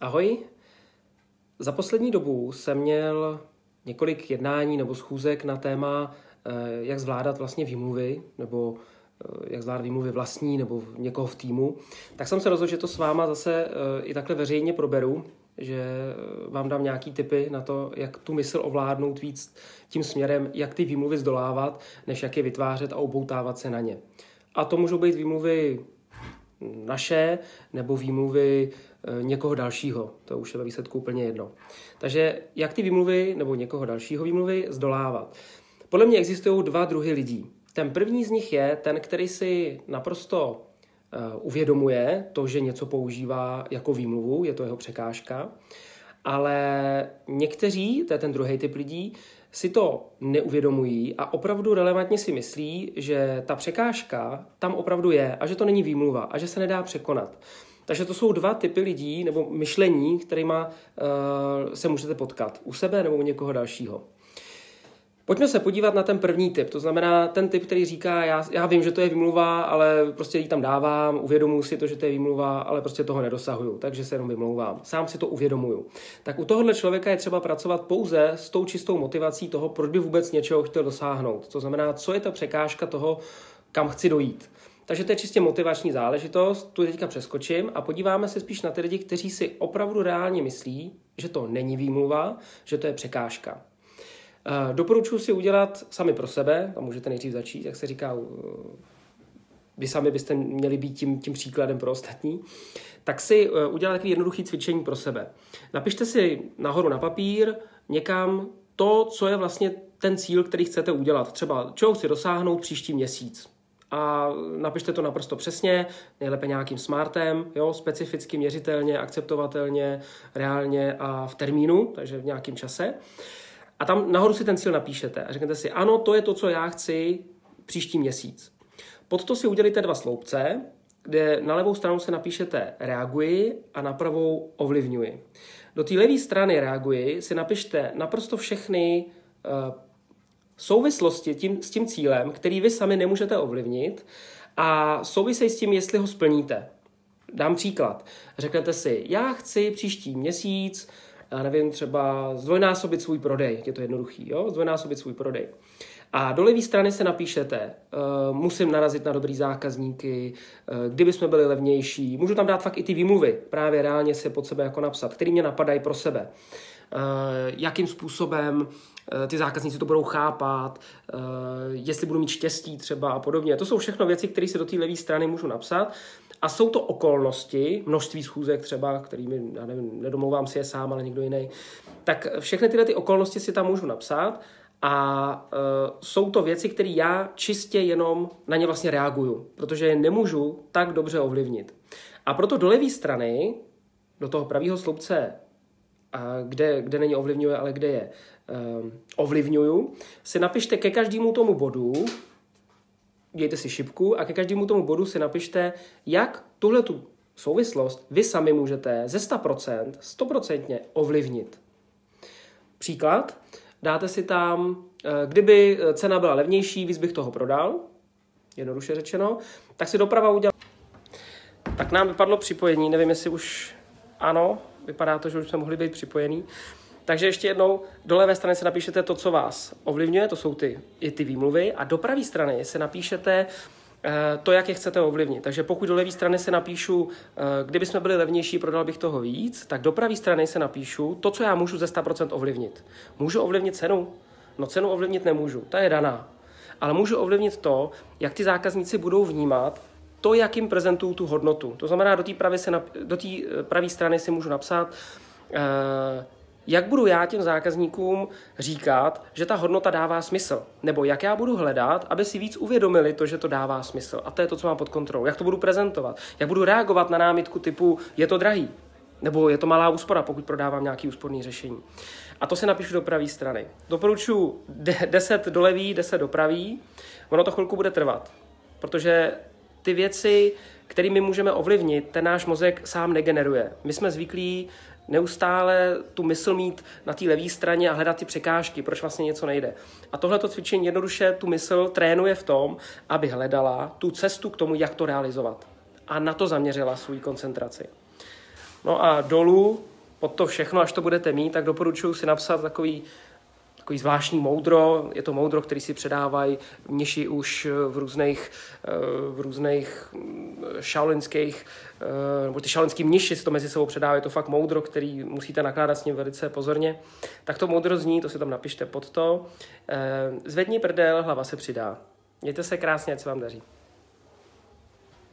Ahoj. Za poslední dobu jsem měl několik jednání nebo schůzek na téma, eh, jak zvládat vlastně výmluvy, nebo eh, jak zvládat výmluvy vlastní nebo někoho v týmu. Tak jsem se rozhodl, že to s váma zase eh, i takhle veřejně proberu, že vám dám nějaký tipy na to, jak tu mysl ovládnout víc tím směrem, jak ty výmluvy zdolávat, než jak je vytvářet a oboutávat se na ně. A to můžou být výmluvy naše nebo výmluvy eh, někoho dalšího. To už je ve výsledku úplně jedno. Takže jak ty výmluvy nebo někoho dalšího výmluvy zdolávat? Podle mě existují dva druhy lidí. Ten první z nich je ten, který si naprosto eh, uvědomuje to, že něco používá jako výmluvu, je to jeho překážka, ale někteří, to je ten druhý typ lidí, si to neuvědomují a opravdu relevantně si myslí, že ta překážka tam opravdu je a že to není výmluva a že se nedá překonat. Takže to jsou dva typy lidí nebo myšlení, kterými uh, se můžete potkat u sebe nebo u někoho dalšího. Pojďme se podívat na ten první typ, to znamená ten typ, který říká, já, já vím, že to je výmluva, ale prostě ji tam dávám, uvědomuji si to, že to je výmluva, ale prostě toho nedosahuju, takže se jenom vymlouvám. Sám si to uvědomuju. Tak u tohohle člověka je třeba pracovat pouze s tou čistou motivací toho, proč by vůbec něčeho chtěl dosáhnout. To znamená, co je ta překážka toho, kam chci dojít. Takže to je čistě motivační záležitost, tu teďka přeskočím a podíváme se spíš na ty lidi, kteří si opravdu reálně myslí, že to není výmluva, že to je překážka. Eh, doporučuji si udělat sami pro sebe, a můžete nejdřív začít, jak se říká, vy sami byste měli být tím, tím příkladem pro ostatní, tak si eh, udělat takový jednoduchý cvičení pro sebe. Napište si nahoru na papír někam to, co je vlastně ten cíl, který chcete udělat. Třeba čeho chci dosáhnout příští měsíc. A napište to naprosto přesně, nejlépe nějakým smartem, jo, specificky, měřitelně, akceptovatelně, reálně a v termínu, takže v nějakém čase. A tam nahoru si ten cíl napíšete a řeknete si, ano, to je to, co já chci příští měsíc. Pod to si udělíte dva sloupce, kde na levou stranu se napíšete reaguji a na pravou ovlivňuji. Do té levé strany reaguji si napište naprosto všechny uh, souvislosti tím, s tím cílem, který vy sami nemůžete ovlivnit a souvisejí s tím, jestli ho splníte. Dám příklad. Řeknete si, já chci příští měsíc já nevím, třeba zdvojnásobit svůj prodej, je to jednoduchý, jo? zdvojnásobit svůj prodej. A do levé strany se napíšete, uh, musím narazit na dobrý zákazníky, uh, kdyby jsme byli levnější. Můžu tam dát fakt i ty výmluvy, právě reálně si pod sebe jako napsat, který mě napadají pro sebe. Uh, jakým způsobem ty zákazníci to budou chápat, jestli budu mít štěstí třeba a podobně. To jsou všechno věci, které si do té levé strany můžu napsat. A jsou to okolnosti, množství schůzek třeba, kterými, já nevím, nedomlouvám si je sám, ale někdo jiný, tak všechny tyhle ty okolnosti si tam můžu napsat a uh, jsou to věci, které já čistě jenom na ně vlastně reaguju, protože je nemůžu tak dobře ovlivnit. A proto do levé strany, do toho pravého sloupce, a kde, kde není ovlivňuje, ale kde je uh, ovlivňuju, si napište ke každému tomu bodu, dějte si šipku a ke každému tomu bodu si napište, jak tuhle tu souvislost vy sami můžete ze 100%, 100% ovlivnit. Příklad, dáte si tam, eh, kdyby cena byla levnější, víc bych toho prodal, jednoduše řečeno, tak si doprava udělal. Tak nám vypadlo připojení, nevím, jestli už ano, vypadá to, že už jsme mohli být připojení. Takže ještě jednou, do levé strany se napíšete to, co vás ovlivňuje, to jsou ty, i ty výmluvy, a do pravé strany se napíšete eh, to, jak je chcete ovlivnit. Takže pokud do levé strany se napíšu, eh, kdyby jsme byli levnější, prodal bych toho víc, tak do pravé strany se napíšu to, co já můžu ze 100% ovlivnit. Můžu ovlivnit cenu? No cenu ovlivnit nemůžu, ta je daná. Ale můžu ovlivnit to, jak ty zákazníci budou vnímat to, jak jim prezentuju tu hodnotu. To znamená, do té pravé, eh, pravé strany si můžu napsat, jak budu já těm zákazníkům říkat, že ta hodnota dává smysl? Nebo jak já budu hledat, aby si víc uvědomili to, že to dává smysl? A to je to, co mám pod kontrolou. Jak to budu prezentovat? Jak budu reagovat na námitku typu je to drahý? Nebo je to malá úspora, pokud prodávám nějaký úsporný řešení. A to si napíšu do pravé strany. Doporučuji 10 do levý, 10 do pravý. Ono to chvilku bude trvat, protože ty věci, kterými můžeme ovlivnit, ten náš mozek sám negeneruje. My jsme zvyklí neustále tu mysl mít na té levé straně a hledat ty překážky, proč vlastně něco nejde. A tohleto cvičení jednoduše tu mysl trénuje v tom, aby hledala tu cestu k tomu, jak to realizovat. A na to zaměřila svou koncentraci. No a dolů, pod to všechno, až to budete mít, tak doporučuji si napsat takový takový zvláštní moudro. Je to moudro, který si předávají mniši už v různých, eh, v různých mm, šaolinských, eh, nebo ty šaolinský mniši si to mezi sebou předávají. Je to fakt moudro, který musíte nakládat s ním velice pozorně. Tak to moudro zní, to si tam napište pod to. Eh, zvedni prdel, hlava se přidá. Mějte se krásně, se vám daří.